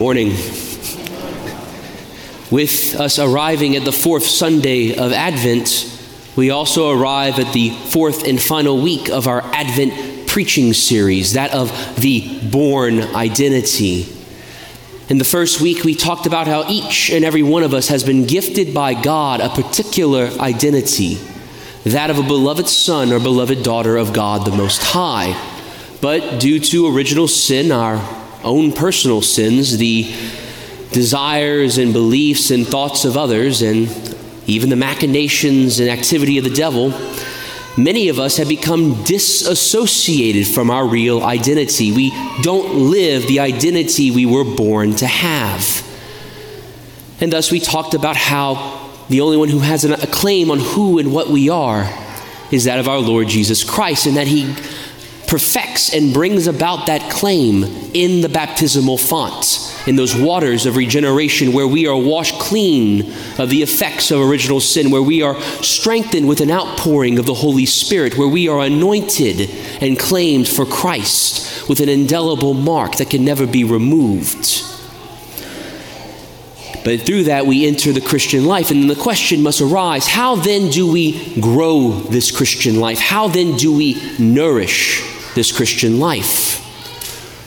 Morning. With us arriving at the fourth Sunday of Advent, we also arrive at the fourth and final week of our Advent preaching series, that of the born identity. In the first week, we talked about how each and every one of us has been gifted by God a particular identity, that of a beloved son or beloved daughter of God the Most High. But due to original sin, our own personal sins, the desires and beliefs and thoughts of others, and even the machinations and activity of the devil, many of us have become disassociated from our real identity. We don't live the identity we were born to have. And thus, we talked about how the only one who has a claim on who and what we are is that of our Lord Jesus Christ, and that He perfects and brings about that claim in the baptismal font, in those waters of regeneration where we are washed clean of the effects of original sin, where we are strengthened with an outpouring of the Holy Spirit, where we are anointed and claimed for Christ with an indelible mark that can never be removed. But through that, we enter the Christian life. And the question must arise how then do we grow this Christian life? How then do we nourish this Christian life?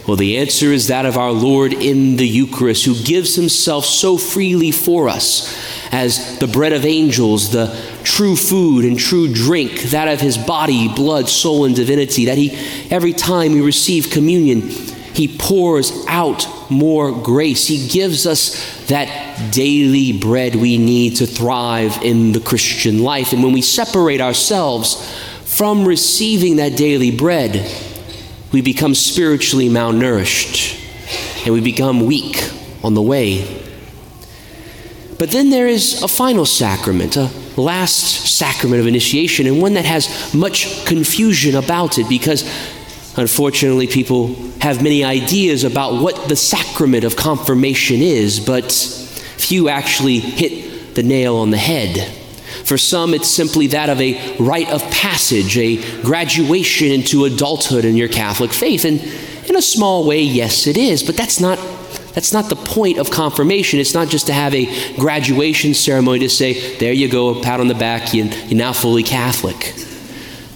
Well, the answer is that of our Lord in the Eucharist, who gives himself so freely for us as the bread of angels, the true food and true drink, that of his body, blood, soul, and divinity, that he, every time we receive communion, he pours out more grace. He gives us that daily bread we need to thrive in the Christian life. And when we separate ourselves from receiving that daily bread, we become spiritually malnourished and we become weak on the way. But then there is a final sacrament, a last sacrament of initiation, and one that has much confusion about it because unfortunately people have many ideas about what the sacrament of confirmation is, but few actually hit the nail on the head. For some, it's simply that of a rite of passage, a graduation into adulthood in your Catholic faith. And in a small way, yes, it is, but that's not. That's not the point of confirmation. It's not just to have a graduation ceremony to say, there you go, a pat on the back, you're now fully Catholic.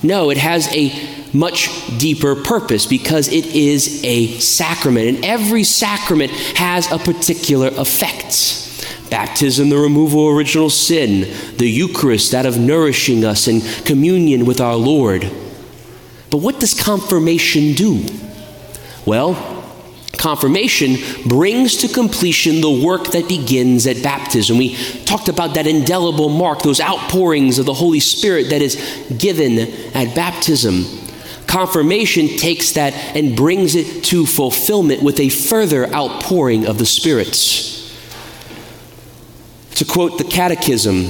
No, it has a much deeper purpose because it is a sacrament, and every sacrament has a particular effect. Baptism, the removal of original sin, the Eucharist, that of nourishing us in communion with our Lord. But what does confirmation do? Well, confirmation brings to completion the work that begins at baptism. We talked about that indelible mark, those outpourings of the Holy Spirit that is given at baptism. Confirmation takes that and brings it to fulfillment with a further outpouring of the spirits. To quote the Catechism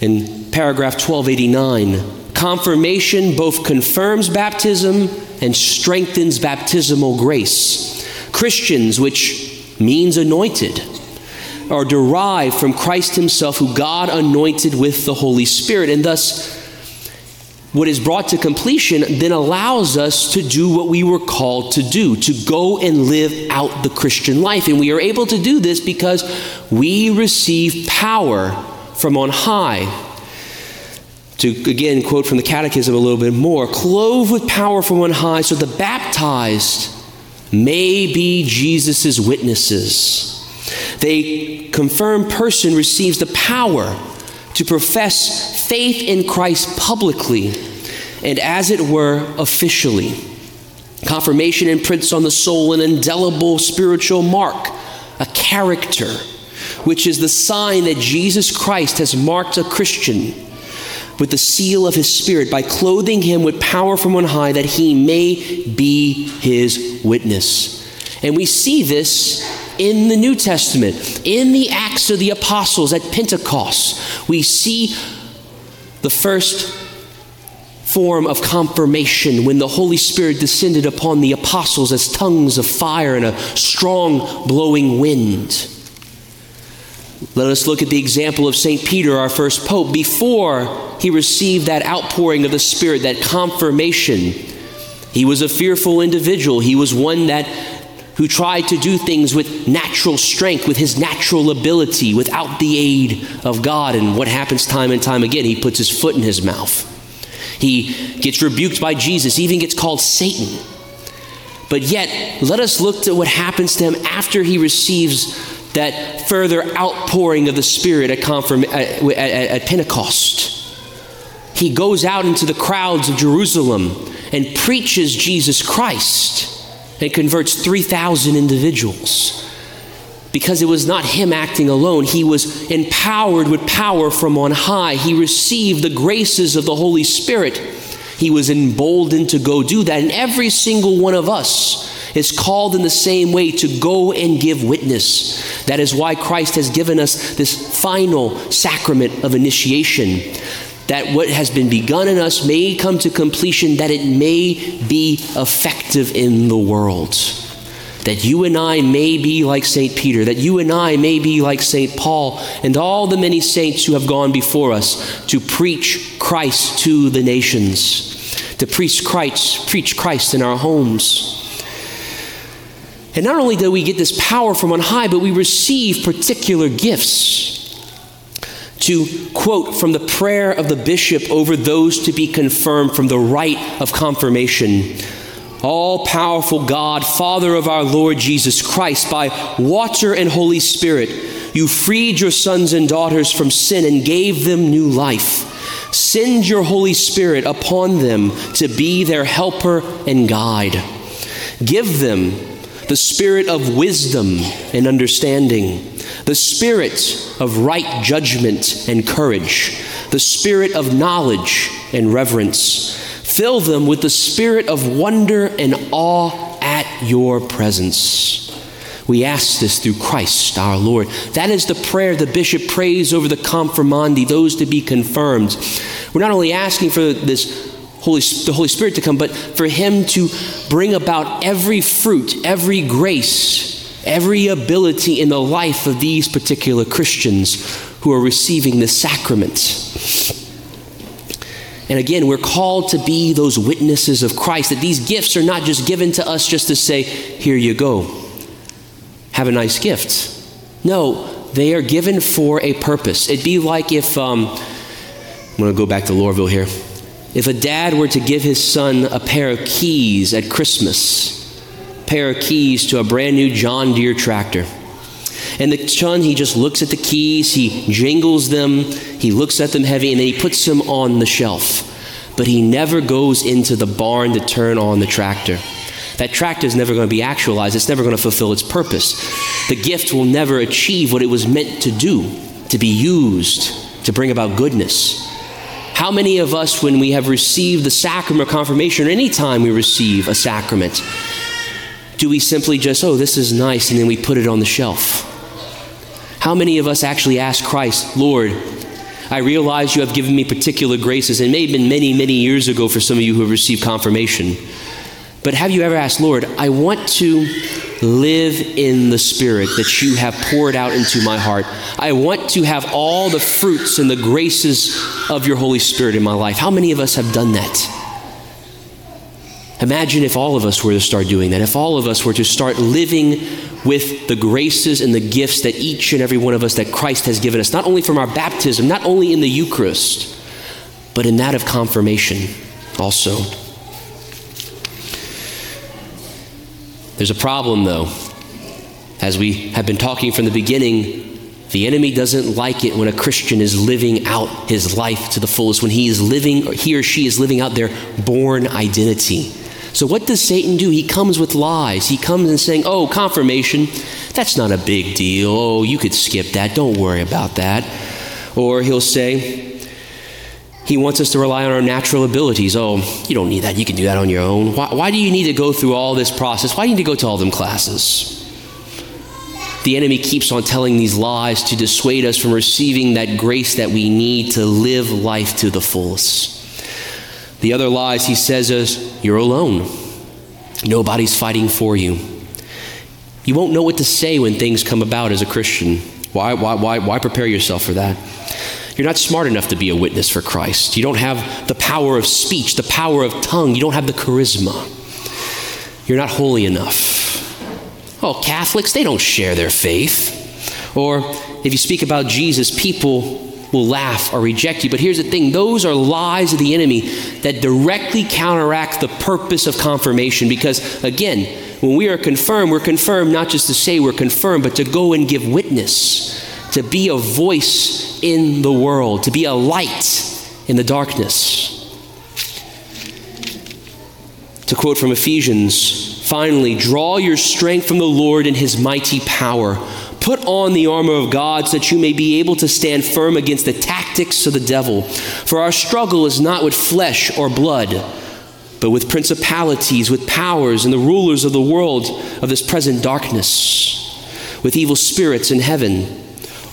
in paragraph 1289, confirmation both confirms baptism and strengthens baptismal grace. Christians, which means anointed, are derived from Christ Himself, who God anointed with the Holy Spirit, and thus what is brought to completion then allows us to do what we were called to do, to go and live out the Christian life. And we are able to do this because we receive power from on high. To again quote from the Catechism a little bit more clothed with power from on high, so the baptized may be Jesus' witnesses. They confirmed person receives the power to profess faith in Christ publicly and, as it were, officially. Confirmation imprints on the soul an indelible spiritual mark, a character, which is the sign that Jesus Christ has marked a Christian with the seal of his Spirit by clothing him with power from on high that he may be his witness. And we see this in the New Testament, in the Acts of the Apostles at Pentecost. We see the first form of confirmation when the Holy Spirit descended upon the apostles as tongues of fire and a strong blowing wind. Let us look at the example of St. Peter, our first pope. Before he received that outpouring of the Spirit, that confirmation, he was a fearful individual. He was one that who tried to do things with natural strength, with his natural ability, without the aid of God. And what happens time and time again? He puts his foot in his mouth. He gets rebuked by Jesus, even gets called Satan. But yet, let us look at what happens to him after he receives that further outpouring of the Spirit at, confirm, at, at, at Pentecost. He goes out into the crowds of Jerusalem and preaches Jesus Christ and converts 3,000 individuals. Because it was not him acting alone, he was empowered with power from on high. He received the graces of the Holy Spirit. He was emboldened to go do that. And every single one of us is called in the same way to go and give witness. That is why Christ has given us this final sacrament of initiation that what has been begun in us may come to completion, that it may be effective in the world. That you and I may be like St. Peter, that you and I may be like St. Paul, and all the many saints who have gone before us to preach Christ to the nations, to preach Christ, preach Christ in our homes. And not only do we get this power from on high, but we receive particular gifts to quote from the prayer of the bishop over those to be confirmed from the rite of confirmation. All powerful God, Father of our Lord Jesus Christ, by water and Holy Spirit, you freed your sons and daughters from sin and gave them new life. Send your Holy Spirit upon them to be their helper and guide. Give them the spirit of wisdom and understanding the spirit of right judgment and courage, the spirit of knowledge and reverence. Fill them with the spirit of wonder and awe at your presence. We ask this through Christ our Lord. That is the prayer the bishop prays over the confirmandi, those to be confirmed. We're not only asking for this Holy, the Holy Spirit to come, but for Him to bring about every fruit, every grace every ability in the life of these particular Christians who are receiving the sacrament. And again, we're called to be those witnesses of Christ, that these gifts are not just given to us just to say, here you go, have a nice gift. No, they are given for a purpose. It'd be like if, um, I'm going to go back to Lorville here. If a dad were to give his son a pair of keys at Christmas, pair of keys to a brand new John Deere tractor. And the son, he just looks at the keys, he jingles them, he looks at them heavy, and then he puts them on the shelf. But he never goes into the barn to turn on the tractor. That tractor is never going to be actualized, it's never going to fulfill its purpose. The gift will never achieve what it was meant to do, to be used, to bring about goodness. How many of us, when we have received the sacrament of confirmation, or any time we receive a sacrament, do we simply just, oh, this is nice, and then we put it on the shelf? How many of us actually ask Christ, Lord, I realize you have given me particular graces, and it may have been many, many years ago for some of you who have received confirmation. But have you ever asked, Lord, I want to live in the Spirit that you have poured out into my heart? I want to have all the fruits and the graces of your Holy Spirit in my life. How many of us have done that? Imagine if all of us were to start doing that, if all of us were to start living with the graces and the gifts that each and every one of us that Christ has given us, not only from our baptism, not only in the Eucharist, but in that of confirmation also. There's a problem, though. As we have been talking from the beginning, the enemy doesn't like it when a Christian is living out his life to the fullest, when he is living, or he or she is living out their born identity. So, what does Satan do? He comes with lies. He comes and saying, Oh, confirmation, that's not a big deal. Oh, you could skip that. Don't worry about that. Or he'll say, he wants us to rely on our natural abilities. Oh, you don't need that. You can do that on your own. Why, why do you need to go through all this process? Why do you need to go to all them classes? The enemy keeps on telling these lies to dissuade us from receiving that grace that we need to live life to the fullest. The other lies he says is, You're alone. Nobody's fighting for you. You won't know what to say when things come about as a Christian. Why, why, why, why prepare yourself for that? You're not smart enough to be a witness for Christ. You don't have the power of speech, the power of tongue. You don't have the charisma. You're not holy enough. Oh, Catholics, they don't share their faith. Or if you speak about Jesus, people will laugh or reject you. But here's the thing those are lies of the enemy that directly counteract the purpose of confirmation. Because, again, when we are confirmed, we're confirmed not just to say we're confirmed, but to go and give witness, to be a voice in the world, to be a light in the darkness. To quote from Ephesians, finally, draw your strength from the Lord and his mighty power. Put on the armor of God so that you may be able to stand firm against the tactics of the devil. For our struggle is not with flesh or blood, but with principalities, with powers, and the rulers of the world of this present darkness, with evil spirits in heaven.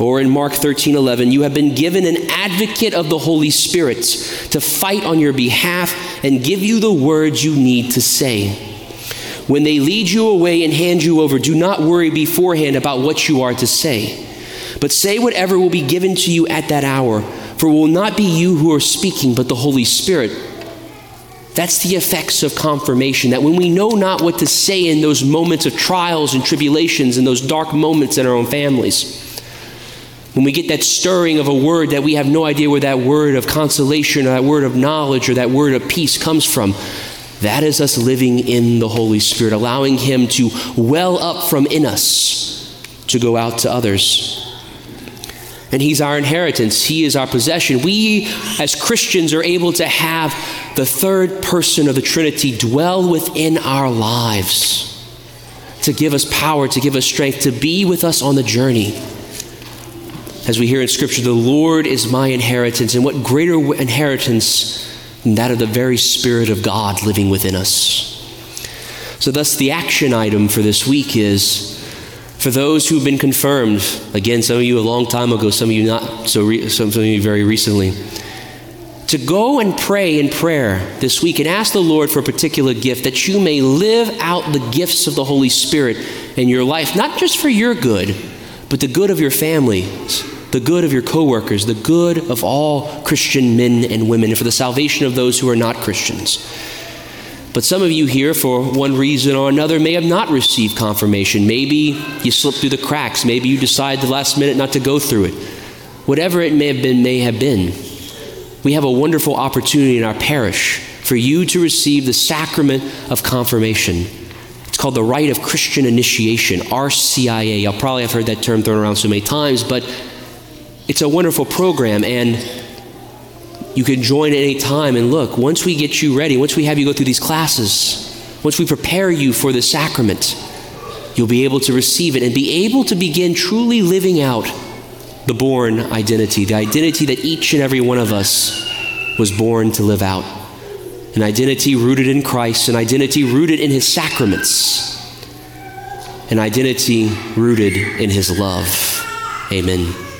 Or in Mark 13 11, you have been given an advocate of the Holy Spirit to fight on your behalf and give you the words you need to say. When they lead you away and hand you over, do not worry beforehand about what you are to say. But say whatever will be given to you at that hour, for it will not be you who are speaking, but the Holy Spirit. That's the effects of confirmation. That when we know not what to say in those moments of trials and tribulations and those dark moments in our own families, when we get that stirring of a word that we have no idea where that word of consolation or that word of knowledge or that word of peace comes from, that is us living in the Holy Spirit, allowing Him to well up from in us to go out to others. And He's our inheritance, He is our possession. We, as Christians, are able to have the third person of the Trinity dwell within our lives to give us power, to give us strength, to be with us on the journey. As we hear in Scripture, the Lord is my inheritance. And what greater inheritance than that of the very Spirit of God living within us. So, thus, the action item for this week is for those who've been confirmed, again, some of you a long time ago, some of you not so, re- some of you very recently, to go and pray in prayer this week and ask the Lord for a particular gift that you may live out the gifts of the Holy Spirit in your life, not just for your good, but the good of your families the good of your coworkers, the good of all Christian men and women, and for the salvation of those who are not Christians. But some of you here, for one reason or another, may have not received confirmation. Maybe you slipped through the cracks. Maybe you decide the last minute not to go through it. Whatever it may have been, may have been. We have a wonderful opportunity in our parish for you to receive the sacrament of confirmation. It's called the rite of Christian initiation, RCIA. Y'all probably have heard that term thrown around so many times, but it's a wonderful program, and you can join at any time. And look, once we get you ready, once we have you go through these classes, once we prepare you for the sacrament, you'll be able to receive it and be able to begin truly living out the born identity, the identity that each and every one of us was born to live out. An identity rooted in Christ, an identity rooted in his sacraments, an identity rooted in his love. Amen.